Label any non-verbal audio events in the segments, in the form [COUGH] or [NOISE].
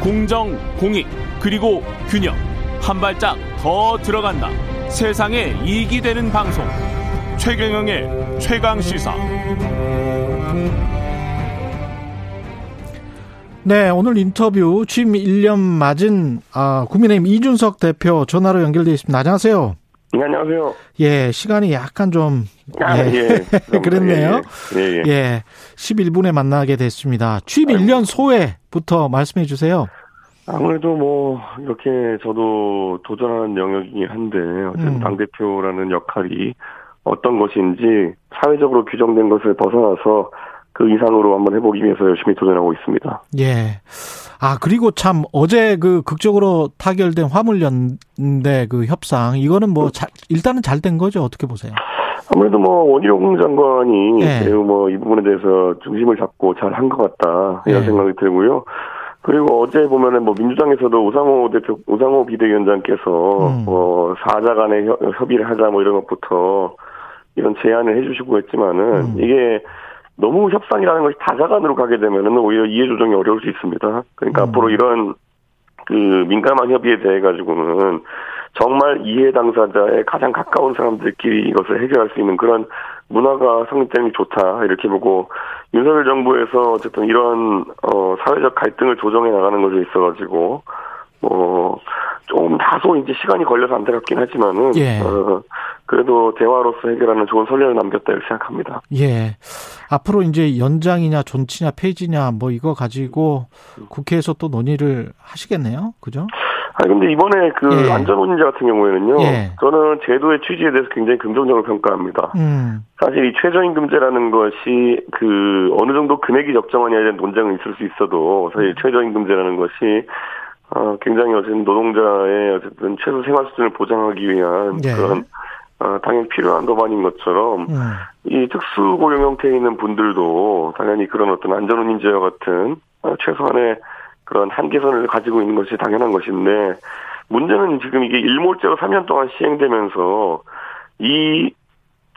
공정, 공익, 그리고 균형. 한 발짝 더 들어간다. 세상에 이익이 되는 방송. 최경영의 최강 시사. 네, 오늘 인터뷰 취임 1년 맞은 아, 국민의힘 이준석 대표 전화로 연결되어 있습니다. 안녕하세요. 네, 안녕하세요. 예, 시간이 약간 좀 아, 예. 예. [LAUGHS] 그랬네요. 예, 예. 예. 예, 11분에 만나게 됐습니다. 취임 1년 소회부터 말씀해 주세요. 아무래도 뭐 이렇게 저도 도전하는 영역이긴 한데 어쨌든 음. 당 대표라는 역할이 어떤 것인지 사회적으로 규정된 것을 벗어나서 그 이상으로 한번 해보기 위해서 열심히 도전하고 있습니다. 예. 아, 그리고 참 어제 그 극적으로 타결된 화물연대 그 협상 이거는 뭐 자, 일단은 잘 된 거죠. 어떻게 보세요? 아무래도 뭐 원희룡 장관이 예. 매우 뭐이 부분에 대해서 중심을 잡고 잘 한 것 같다 이런 예. 생각이 들고요. 그리고 어제 보면은 뭐 민주당에서도 우상호 대표, 우상호 비대위원장께서 음. 뭐 사자 간의 협, 협의를 하자 뭐 이런 것부터 이런 제안을 해주시고 했지만은 음. 이게 너무 협상이라는 것이 다자간으로 가게 되면은 오히려 이해 조정이 어려울 수 있습니다. 그러니까 음. 앞으로 이런 그 민감한 협의에 대해 가지고는 정말 이해 당사자의 가장 가까운 사람들끼리 이것을 해결할 수 있는 그런 문화가 성립되는 게 좋다 이렇게 보고 윤석열 정부에서 어쨌든 이런 어 사회적 갈등을 조정해 나가는 것에 있어 가지고 뭐 조금 다소 이제 시간이 걸려서 안타깝긴 하지만은 예. 어 그래도 대화로서 해결하는 좋은 선례를 남겼다 이렇게 생각합니다. 예. 앞으로 이제 연장이냐 존치냐 폐지냐 뭐 이거 가지고 국회에서 또 논의를 하시겠네요. 그죠? 아 근데 이번에 그 예. 안전운임제 같은 경우에는요, 예. 저는 제도의 취지에 대해서 굉장히 긍정적으로 평가합니다. 음. 사실 이 최저임금제라는 것이 그 어느 정도 금액이 적정하냐에 대한 논쟁은 있을 수 있어도 사실 최저임금제라는 것이 어 굉장히 어쨌든 노동자의 어쨌든 최소 생활 수준을 보장하기 위한 예. 그런 어 당연히 필요한 법안인 것처럼 음. 이 특수 고용 형태에 있는 분들도 당연히 그런 어떤 안전운임제와 같은 어, 최소한의 그런 한계선을 가지고 있는 것이 당연한 것인데 문제는 지금 이게 일몰제로 3년 동안 시행되면서 이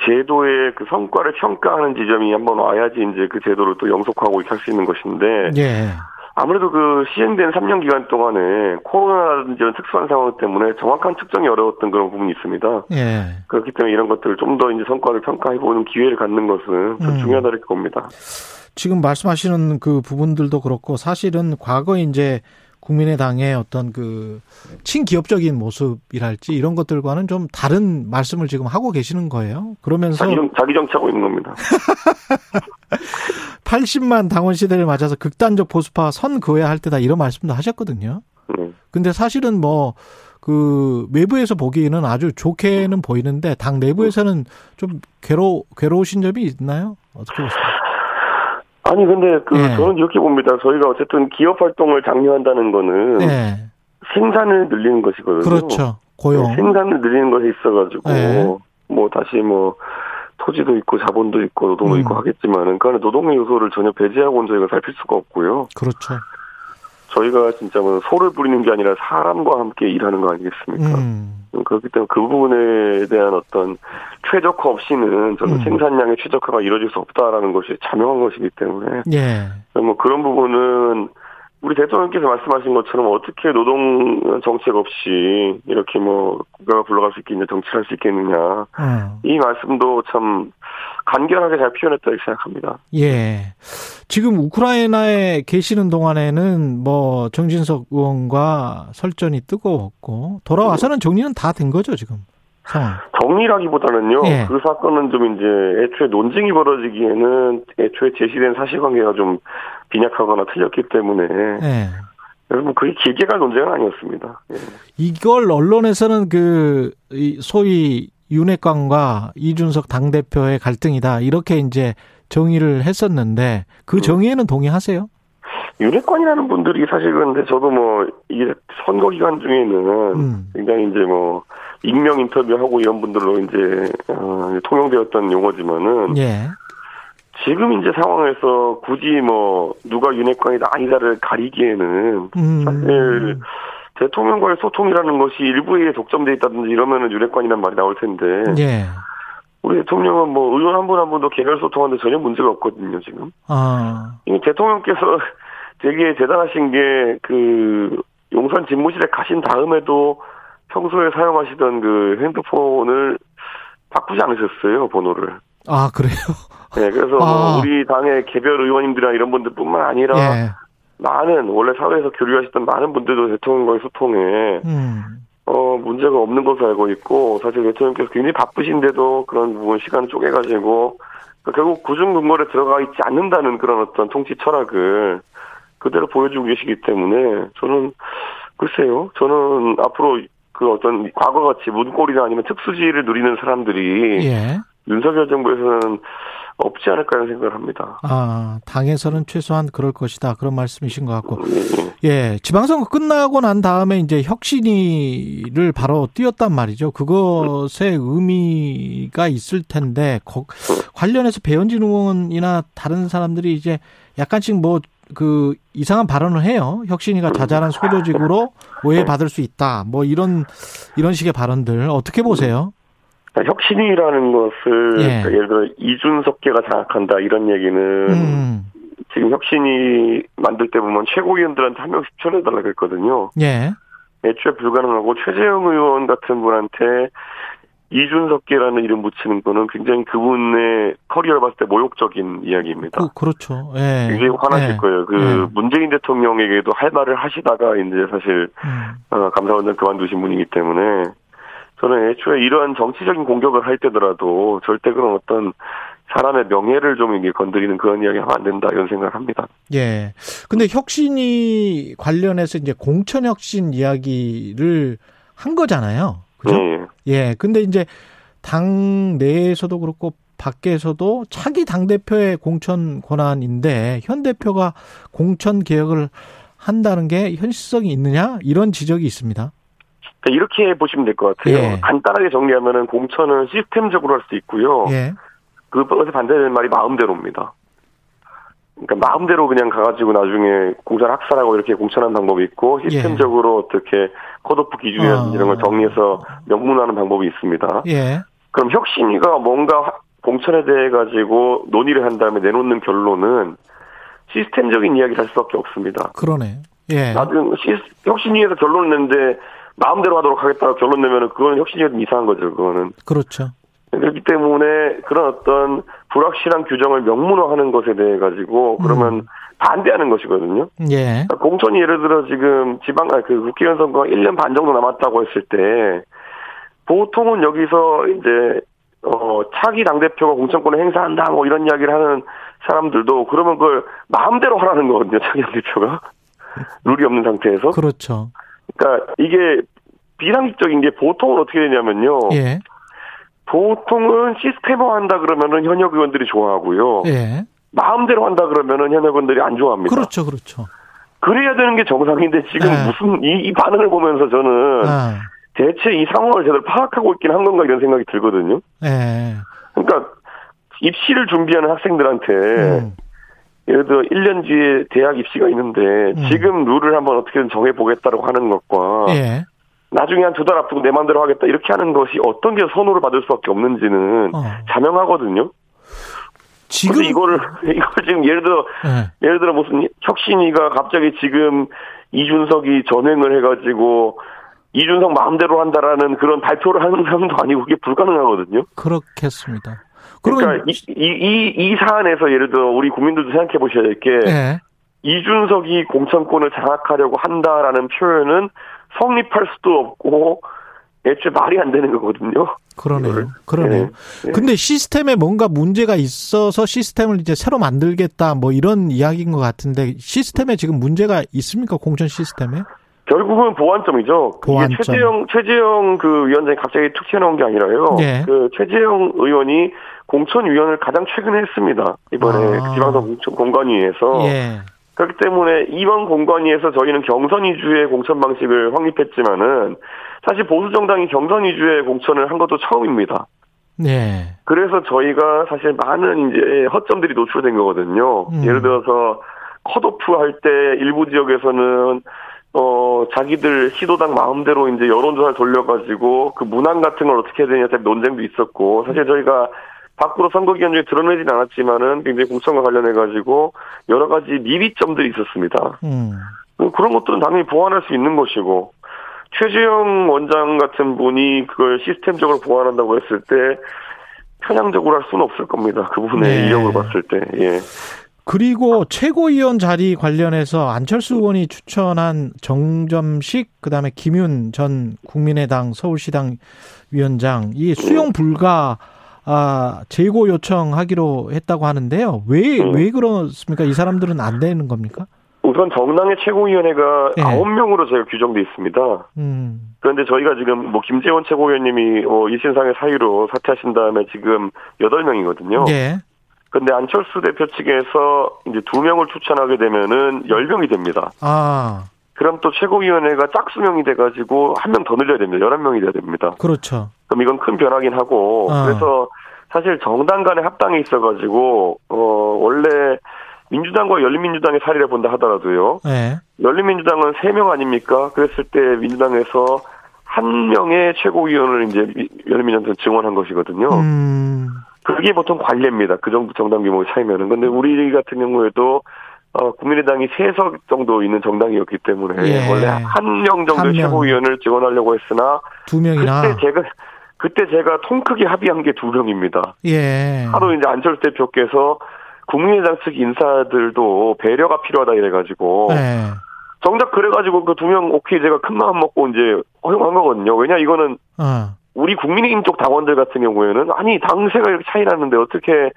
제도의 그 성과를 평가하는 지점이 한번 와야지 이제 그 제도를 또 영속하고 이렇게 할 수 있는 것인데 예. 아무래도 그 시행된 3년 기간 동안에 코로나라든지 이런 특수한 상황 때문에 정확한 측정이 어려웠던 그런 부분이 있습니다. 예. 그렇기 때문에 이런 것들을 좀 더 이제 성과를 평가해보는 기회를 갖는 것은 좀 음. 중요하다 이렇게 봅니다. 지금 말씀하시는 그 부분들도 그렇고 사실은 과거 이제 국민의당의 어떤 그 친기업적인 모습이랄지 이런 것들과는 좀 다른 말씀을 지금 하고 계시는 거예요. 그러면서 자기, 정, 자기 정치하고 있는 겁니다. [LAUGHS] 80만 당원 시대를 맞아서 극단적 보수파 선 그어야 할 때다 이런 말씀도 하셨거든요. 네. 근데 사실은 뭐 그 외부에서 보기에는 아주 좋게는 보이는데 당 내부에서는 좀 괴로 괴로우신 점이 있나요? 어떻게 보세요? 아니 근데 그 예. 저는 이렇게 봅니다. 저희가 어쨌든 기업 활동을 장려한다는 거는 네, 생산을 늘리는 것이거든요. 그렇죠. 고용. 네, 생산을 늘리는 것에 있어가지고 네. 뭐 다시 뭐 토지도 있고 자본도 있고 노동도 음. 있고 하겠지만은 그 안에 노동의 요소를 전혀 배제하고는 저희가 살필 수가 없고요. 그렇죠. 저희가 진짜 뭐 소를 부리는 게 아니라 사람과 함께 일하는 거 아니겠습니까? 음. 그렇기 때문에 그 부분에 대한 어떤 최적화 없이는 저는 음. 생산량의 최적화가 이루어질 수 없다라는 것이 자명한 것이기 때문에 예. 뭐 그런 부분은 우리 대통령께서 말씀하신 것처럼 어떻게 노동 정책 없이 이렇게 뭐 국가가 굴러갈 수 있겠냐 정치를 할 수 있겠느냐 음. 이 말씀도 참 간결하게 잘 표현했다 이렇게 생각합니다. 예. 지금 우크라이나에 계시는 동안에는 뭐 정진석 의원과 설전이 뜨거웠고 돌아와서는 정리는 다 된 거죠 지금 상황. 정리라기보다는요 예. 그 사건은 좀 이제 애초에 논쟁이 벌어지기에는 애초에 제시된 사실관계가 좀 빈약하거나 틀렸기 때문에 예. 그래서 뭐 그게 길게 갈 논쟁은 아니었습니다. 예. 이걸 언론에서는 그이 소위 윤핵관과 이준석 당 대표의 갈등이다 이렇게 이제 정의를 했었는데 그 정의에는 동의하세요? 윤핵관이라는 분들이 사실 그런데 저도 뭐 이게 선거 기간 중에는 음. 굉장히 이제 뭐 익명 인터뷰하고 이런 분들로 이제 어, 통용되었던 용어지만은 예. 지금 이제 상황에서 굳이 뭐 누가 윤핵관이다 아니다를 가리기에는 음. 사실 대통령과의 소통이라는 것이 일부에 독점돼 있다든지 이러면은 윤핵관이란 말이 나올 텐데 예. 우리 대통령은 뭐 의원 한 분 한 분도 개별 소통하는데 전혀 문제가 없거든요 지금 아. 이미 대통령께서 되게 대단하신 게 그 용산 집무실에 가신 다음에도 평소에 사용하시던 그 핸드폰을 바꾸지 않으셨어요 번호를. 아 그래요? [LAUGHS] 네, 그래서 뭐 아. 우리 당의 개별 의원님들이나 이런 분들뿐만 아니라 예. 많은 원래 사회에서 교류하셨던 많은 분들도 대통령과의 소통에 음. 어 문제가 없는 것으로 알고 있고 사실 대통령께서 굉장히 바쁘신데도 그런 부분 시간 쪼개가지고 그러니까 결국 구중 근거에 들어가 있지 않는다는 그런 어떤 통치 철학을 그대로 보여주고 계시기 때문에 저는 글쎄요 저는 앞으로 그 어떤 과거같이 문고리나 아니면 특수지를 누리는 사람들이 예. 윤석열 정부에서는 없지 않을까 하는 생각을 합니다. 아, 당에서는 최소한 그럴 것이다. 그런 말씀이신 것 같고. 예, 예. 예, 지방선거 끝나고 난 다음에 이제 혁신위를 바로 띄었단 말이죠. 그것의 의미가 있을 텐데, 거- 관련해서 배현진 의원이나 다른 사람들이 이제 약간씩 뭐, 그, 이상한 발언을 해요. 혁신위가 자잘한 소조직으로 오해받을 수 있다. 뭐, 이런, 이런 식의 발언들. 어떻게 보세요? 그러니까 혁신이라는 것을 예. 그러니까 예를 들어 이준석계가 장악한다 이런 얘기는 음, 지금 혁신이 만들 때 보면 최고위원들한테 한 명씩 추천해달라고 했거든요. 예. 애초에 불가능하고 최재형 의원 같은 분한테 이준석계라는 이름 붙이는 거는 굉장히 그분의 커리어를 봤을 때 모욕적인 이야기입니다. 그, 그렇죠. 예. 굉장히 화나실 예. 거예요. 그 예. 문재인 대통령에게도 할 말을 하시다가 이제 사실 음, 어, 감사원장 그만두신 분이기 때문에 저는 애초에 이러한 정치적인 공격을 할 때더라도 절대 그런 어떤 사람의 명예를 좀 이게 건드리는 그런 이야기 하면 안 된다 이런 생각을 합니다. 예. 근데 혁신이 관련해서 이제 공천 혁신 이야기를 한 거잖아요. 그죠? 예, 예. 예. 근데 이제 당 내에서도 그렇고 밖에서도 차기 당 대표의 공천 권한인데 현 대표가 공천 개혁을 한다는 게 현실성이 있느냐? 이런 지적이 있습니다. 이렇게 보시면 될 것 같아요. 예. 간단하게 정리하면은 공천은 시스템적으로 할 수 있고요. 예. 그것에 반대되는 말이 마음대로입니다. 그러니까 마음대로 그냥 가가지고 나중에 공천 학살하고 이렇게 공천하는 방법이 있고 시스템적으로 어떻게 컷오프 기준이나 예. 아. 이런 걸 정리해서 명문화하는 방법이 있습니다. 예. 그럼 혁신위가 뭔가 공천에 대해 가지고 논의를 한 다음에 내놓는 결론은 시스템적인 이야기를 할 수밖에 없습니다. 그러네. 예. 나중 시 혁신위에서 결론을 냈는데 마음대로 하도록 하겠다고 결론 내면은 그거는 혁신위가 좀 이상한 거죠. 그거는 그렇죠. 그렇기 때문에 그런 어떤 불확실한 규정을 명문화하는 것에 대해 가지고 그러면 음. 반대하는 것이거든요. 예. 그러니까 공천이 예를 들어 지금 지방 그 국회의원 선거가 1년 반 정도 남았다고 했을 때 보통은 여기서 이제 어 차기 당 대표가 공천권을 행사한다 뭐 이런 이야기를 하는 사람들도 그러면 그걸 마음대로 하라는 거거든요. 차기 당 대표가 [LAUGHS] 룰이 없는 상태에서. 그렇죠. 그러니까 이게 비상식적인 게 보통은 어떻게 되냐면요. 예. 보통은 시스템화 한다 그러면은 현역 의원들이 좋아하고요. 예. 마음대로 한다 그러면은 현역 의원들이 안 좋아합니다. 그렇죠. 그렇죠. 그래야 되는 게 정상인데 지금 네. 무슨 이, 이 반응을 보면서 저는 아. 대체 이 상황을 제대로 파악하고 있긴 한 건가 이런 생각이 들거든요. 예. 그러니까 입시를 준비하는 학생들한테 음. 예를 들어 1년 뒤에 대학 입시가 있는데 음. 지금 룰을 한번 어떻게든 정해보겠다고 하는 것과 예. 나중에 한 두 달 앞두고 내 마음대로 하겠다 이렇게 하는 것이 어떤 게 선호를 받을 수밖에 없는지는 어. 자명하거든요. 지금 이거를 [LAUGHS] 이걸 지금 예를 들어 예. 예를 들어 무슨 혁신이가 갑자기 지금 이준석이 전횡을 해가지고 이준석 마음대로 한다라는 그런 발표를 하는 사람도 아니고 그게 불가능하거든요. 그렇겠습니다. 그러니까 그러면 이, 이, 이, 이 사안에서 예를 들어 우리 국민들도 생각해 보셔야 될게 예. 이준석이 공천권을 장악하려고 한다라는 표현은 성립할 수도 없고 애초에 말이 안 되는 거거든요. 그러네요. 이거를. 그러네요. 예, 예. 근데 시스템에 뭔가 문제가 있어서 시스템을 이제 새로 만들겠다 뭐 이런 이야기인 것 같은데 시스템에 지금 문제가 있습니까? 공천 시스템에? 결국은 보완점이죠. 보완점. 이게 최재형 최재형 그 위원장이 갑자기 툭 튀어나온 게 아니라요. 예. 그 최재형 의원이 공천위원을 가장 최근에 했습니다. 이번에 아. 지방선 공천 공관위에서 예. 그렇기 때문에 이번 공관위에서 저희는 경선 위주의 공천 방식을 확립했지만은 사실 보수 정당이 경선 위주의 공천을 한 것도 처음입니다. 예. 그래서 저희가 사실 많은 이제 허점들이 노출된 거거든요. 음. 예를 들어서 컷오프 할 때 일부 지역에서는 어 자기들 시도당 마음대로 이제 여론조사를 돌려가지고 그 문항 같은 걸 어떻게 해야 되냐 때 논쟁도 있었고 사실 저희가 밖으로 선거 기간 중에 드러내진 않았지만은 굉장히 공천과 관련해 가지고 여러 가지 미비점들이 있었습니다. 음. 뭐 그런 것들은 당연히 보완할 수 있는 것이고 최재형 원장 같은 분이 그걸 시스템적으로 보완한다고 했을 때 편향적으로 할 수는 없을 겁니다. 그 부분의 네. 이력을 봤을 때. 예. 그리고 최고위원 자리 관련해서 안철수 의원이 추천한 정점식 그다음에 김윤 전 국민의당 서울시당 위원장 이 수용 불가 아, 재고 요청하기로 했다고 하는데요. 왜, 음. 왜 그렇습니까? 이 사람들은 안 되는 겁니까? 우선 정당의 최고위원회가 예. 아홉 명으로 저희가 규정돼 있습니다. 음, 그런데 저희가 지금 뭐 김재원 최고위원님이 어, 이신상의 사유로 사퇴하신 다음에 지금 여덟 명이거든요. 예. 근데 안철수 대표 측에서 이제 두 명을 추천하게 되면은 열 명이 됩니다. 아, 그럼 또 최고위원회가 짝수명이 돼가지고 한 명 더 늘려야 됩니다. 열한 명이 돼야 됩니다. 그렇죠. 그럼 이건 큰 변화긴 하고 어. 그래서 사실 정당 간의 합당이 있어가지고 어 원래 민주당과 열린민주당의 사례를 본다 하더라도요. 예. 열린민주당은 세 명 아닙니까? 그랬을 때 민주당에서 한 명의 최고위원을 이제 미- 열린민주당에서 증원한 것이거든요. 음, 그게 보통 관례입니다. 그 정도 정당 규모가 차이면은. 근데 우리 같은 경우에도 어, 국민의당이 세석 정도 있는 정당이었기 때문에 예. 원래 한명 명. 최고위원을 증원하려고 했으나 두 명이나. 그때 제가 그때 제가 통 크게 합의한 게 두 명입니다. 예. 하루 이제 안철수 대표께서 국민의당 측 인사들도 배려가 필요하다 이래가지고 예. 정작 그래가지고 그 두 명 오케이 제가 큰 마음 먹고 이제 허용한 거거든요. 왜냐 이거는 어. 우리 국민의힘 쪽 당원들 같은 경우에는 아니 당세가 이렇게 차이 나는데 어떻게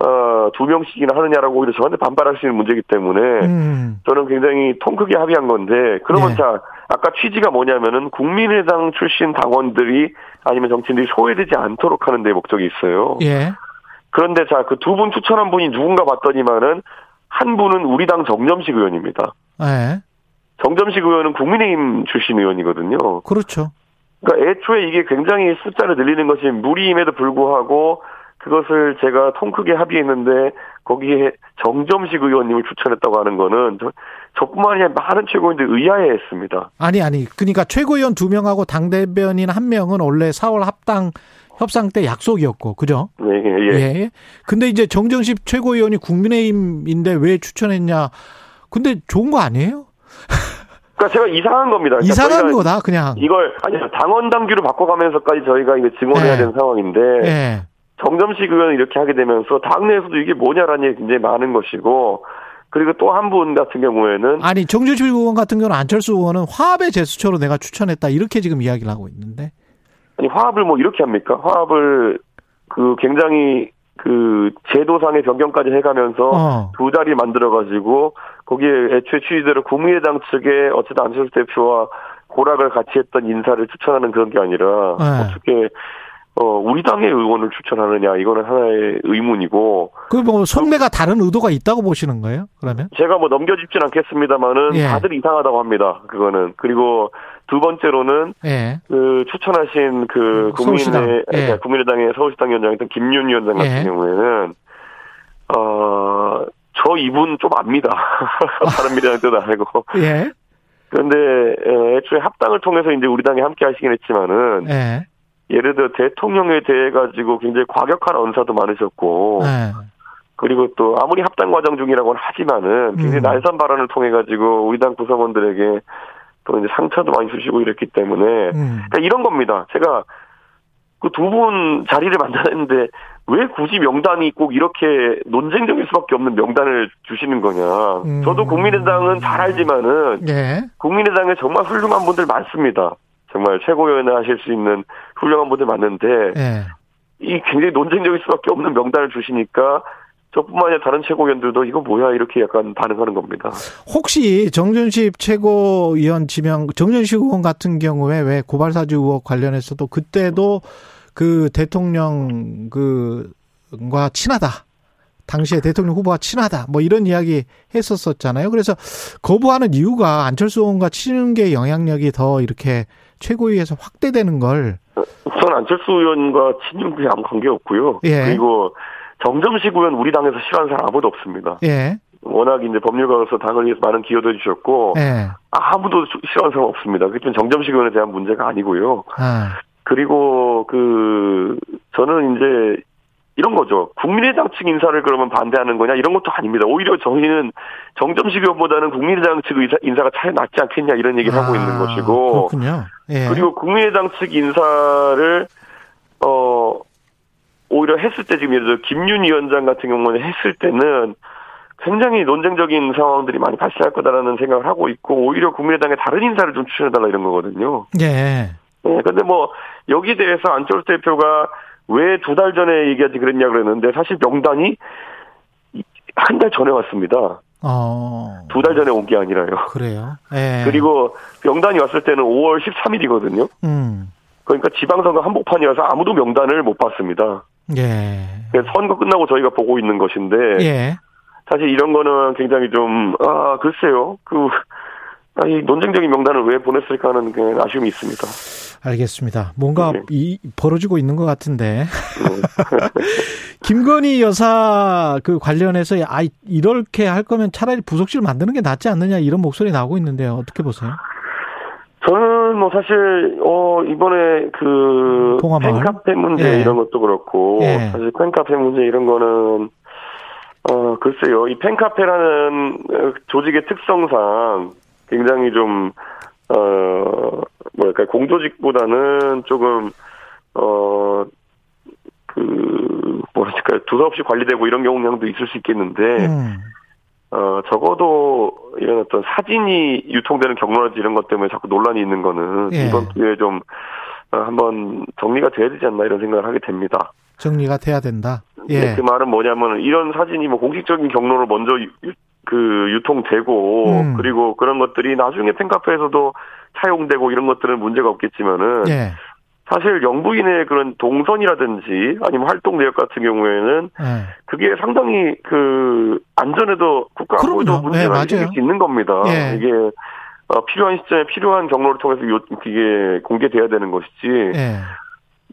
어 두 명씩이나 하느냐라고 오히려 저한테 반발할 수 있는 문제이기 때문에 음. 저는 굉장히 통 크게 합의한 건데 그러면 네. 자 아까 취지가 뭐냐면은 국민의당 출신 당원들이 아니면 정치인들이 소외되지 않도록 하는 데 목적이 있어요. 예. 그런데 자 그 두 분 추천한 분이 누군가 봤더니만은 한 분은 우리 당 정점식 의원입니다. 예. 정점식 의원은 국민의힘 출신 의원이거든요. 그렇죠. 그러니까 애초에 이게 굉장히 숫자를 늘리는 것이 무리임에도 불구하고 그것을 제가 통 크게 합의했는데 거기에 정점식 의원님을 추천했다고 하는 거는 저, 저뿐만 아니라 많은 최고인들 의아해했습니다. 아니 아니 그러니까 최고위원 두 명하고 당 대변인 한 명은 원래 4월 합당 협상 때 약속이었고 그죠? 네, 예, 예. 예. 근데 이제 정정식 최고위원이 국민의힘인데 왜 추천했냐? 근데 좋은 거 아니에요? 그러니까 제가 이상한 겁니다. 그러니까 이상한 거다 그냥. 이걸 아니 당원 당규를 바꿔가면서까지 저희가 이거 증언해야 네. 되는 상황인데 예. 정점식 의원이 이렇게 하게 되면서 당내에서도 이게 뭐냐라는 얘기 굉장히 많은 것이고 그리고 또 한 분 같은 경우에는 아니 정준실 의원 같은 경우는 안철수 의원은 화합의 제스처로 내가 추천했다 이렇게 지금 이야기를 하고 있는데. 아니 화합을 뭐 이렇게 합니까? 화합을 그 굉장히 그 제도상의 변경까지 해가면서 어. 두 자리 만들어 가지고 거기에 애초에 취지대로 국민의당 측에 어쨌든 안철수 대표와 고락을 같이 했던 인사를 추천하는 그런 게 아니라 네. 어떻게 어 우리 당의 의원을 추천하느냐 이거는 하나의 의문이고 그뭐 속내가 다른 의도가 있다고 보시는 거예요? 그러면? 제가 뭐 넘겨짚진 않겠습니다만은 예. 다들 이상하다고 합니다. 그거는 그리고 두 번째로는 예. 그 추천하신 그 서울시당. 국민의 예. 예, 국민의당의 서울시 당 위원장이었던 김윤 위원장 같은 예. 경우에는 어 저 이분 좀 압니다. [LAUGHS] 다른 미래는 뜻 아니고 예. 그런데 에, 애초에 합당을 통해서 이제 우리 당에 함께 하시긴 했지만은 예. 예를 들어 대통령에 대해 가지고 굉장히 과격한 언사도 많으셨고 예. 그리고 또 아무리 합당 과정 중이라고는 하지만은 굉장히 음. 날선 발언을 통해 가지고 우리 당 구성원들에게 또 이제 상처도 많이 주시고 이랬기 때문에 음. 그러니까 이런 겁니다. 제가 그 두 분 자리를 [LAUGHS] 만들었는데 왜 굳이 명단이 꼭 이렇게 논쟁적일 수밖에 없는 명단을 주시는 거냐. 음. 저도 국민의당은 잘 알지만은 예. 국민의당에 정말 훌륭한 분들 많습니다. 정말 최고위원회 하실 수 있는 훌륭한 분들 많은데 예. 이 굉장히 논쟁적일 수밖에 없는 명단을 주시니까 저뿐만 아니라 다른 최고위원들도 이거 뭐야 이렇게 약간 반응하는 겁니다. 혹시 정준식 최고위원 지명 정준식 의원 같은 경우에 왜 고발사주 의혹 관련해서도 그때도 그 대통령 그과 친하다. 당시에 대통령 후보와 친하다. 뭐 이런 이야기 했었었잖아요. 그래서 거부하는 이유가 안철수 의원과 친윤계 영향력이 더 이렇게 최고위에서 확대되는 걸 우선 안철수 의원과 친윤이 아무 관계 없고요. 예. 그리고 정점식 의원 우리 당에서 싫어하는 사람 아무도 없습니다. 예. 워낙 이제 법률가로서 당을 위해서 많은 기여도 해주셨고 예. 아무도 싫어하는 사람 없습니다. 그건 정점식 의원에 대한 문제가 아니고요. 아. 그리고 그 저는 이제 이런 거죠. 국민의당 측 인사를 그러면 반대하는 거냐 이런 것도 아닙니다. 오히려 저희는 정점식 의원보다는 국민의당 측 인사, 인사가 차이 낫지 않겠냐 이런 얘기를 아, 하고 있는 것이고 그렇군요. 예. 그리고 국민의당 측 인사를 어 오히려 했을 때 지금 예를 들어 김윤 위원장 같은 경우는 했을 때는 굉장히 논쟁적인 상황들이 많이 발생할 거다라는 생각을 하고 있고 오히려 국민의당에 다른 인사를 좀 추천해달라 이런 거거든요. 예. 네, 근데 뭐 여기 대해서 안철수 대표가 왜 두 달 전에 얘기하지 그랬냐 그랬는데 사실 명단이 한 달 전에 왔습니다. 어. 두 달 전에 온 게 아니라요. 그래요. [LAUGHS] 예. 그리고 명단이 왔을 때는 5월 13일이거든요. 음. 그러니까 지방선거 한복판이어서 아무도 명단을 못 봤습니다. 예. 그래서 선거 끝나고 저희가 보고 있는 것인데 예. 사실 이런 거는 굉장히 좀 아 글쎄요 그 아니 논쟁적인 명단을 왜 보냈을까 하는 그 아쉬움이 있습니다. 알겠습니다. 뭔가 네. 이 벌어지고 있는 것 같은데. 네. [LAUGHS] 김건희 여사 그 관련해서 아 이렇게 할 거면 차라리 부속실 만드는 게 낫지 않느냐 이런 목소리 나오고 있는데요. 어떻게 보세요? 저는 뭐 사실 어 이번에 그 통화마을? 팬카페 문제 예. 이런 것도 그렇고 예. 사실 팬카페 문제 이런 거는 어 글쎄요 이 팬카페라는 어, 조직의 특성상 굉장히 좀 어, 뭐랄까, 공조직보다는 조금, 어, 그, 뭐랄까, 두서없이 관리되고 이런 경향도 있을 수 있겠는데, 음. 어, 적어도 이런 어떤 사진이 유통되는 경로라든지 이런 것 때문에 자꾸 논란이 있는 거는 예. 이번 기회에 좀, 어, 한번 정리가 돼야 되지 않나 이런 생각을 하게 됩니다. 정리가 돼야 된다. 예. 네, 그 말은 뭐냐면 이런 사진이 뭐 공식적인 경로로 먼저 유, 그 유통되고 음. 그리고 그런 것들이 나중에 팬카페에서도 차용되고 이런 것들은 문제가 없겠지만은 예. 사실 영부인의 그런 동선이라든지 아니면 활동 내역 같은 경우에는 예. 그게 상당히 그 안전에도 국가 안보에도. 문제가 네, 맞아요. 생길 수 있는 겁니다. 예. 이게 어, 필요한 시점에 필요한 경로를 통해서 요, 이게 공개돼야 되는 것이지.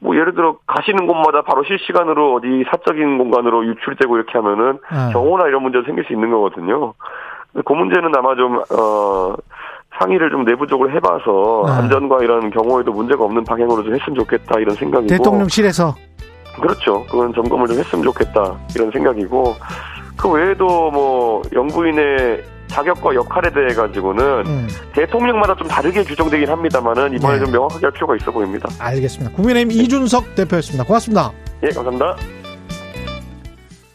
예. 뭐 예를 들어 가시는 곳마다 바로 실시간으로 어디 사적인 공간으로 유출되고 이렇게 하면은 아. 경호나 이런 문제도 생길 수 있는 거거든요. 그 문제는 아마 좀, 어, 상의를 좀 내부적으로 해봐서 아. 안전과 이런 경호에도 문제가 없는 방향으로 좀 했으면 좋겠다 이런 생각이고. 대통령실에서 그렇죠. 그건 점검을 좀 했으면 좋겠다 이런 생각이고. 그 외에도 뭐 영부인의 자격과 역할에 대해 가지고는 음, 대통령마다 좀 다르게 규정되긴 합니다만은 이번에 네. 좀 명확하게 할 필요가 있어 보입니다. 알겠습니다. 국민의힘 이준석 대표였습니다. 고맙습니다. 예, 감사합니다.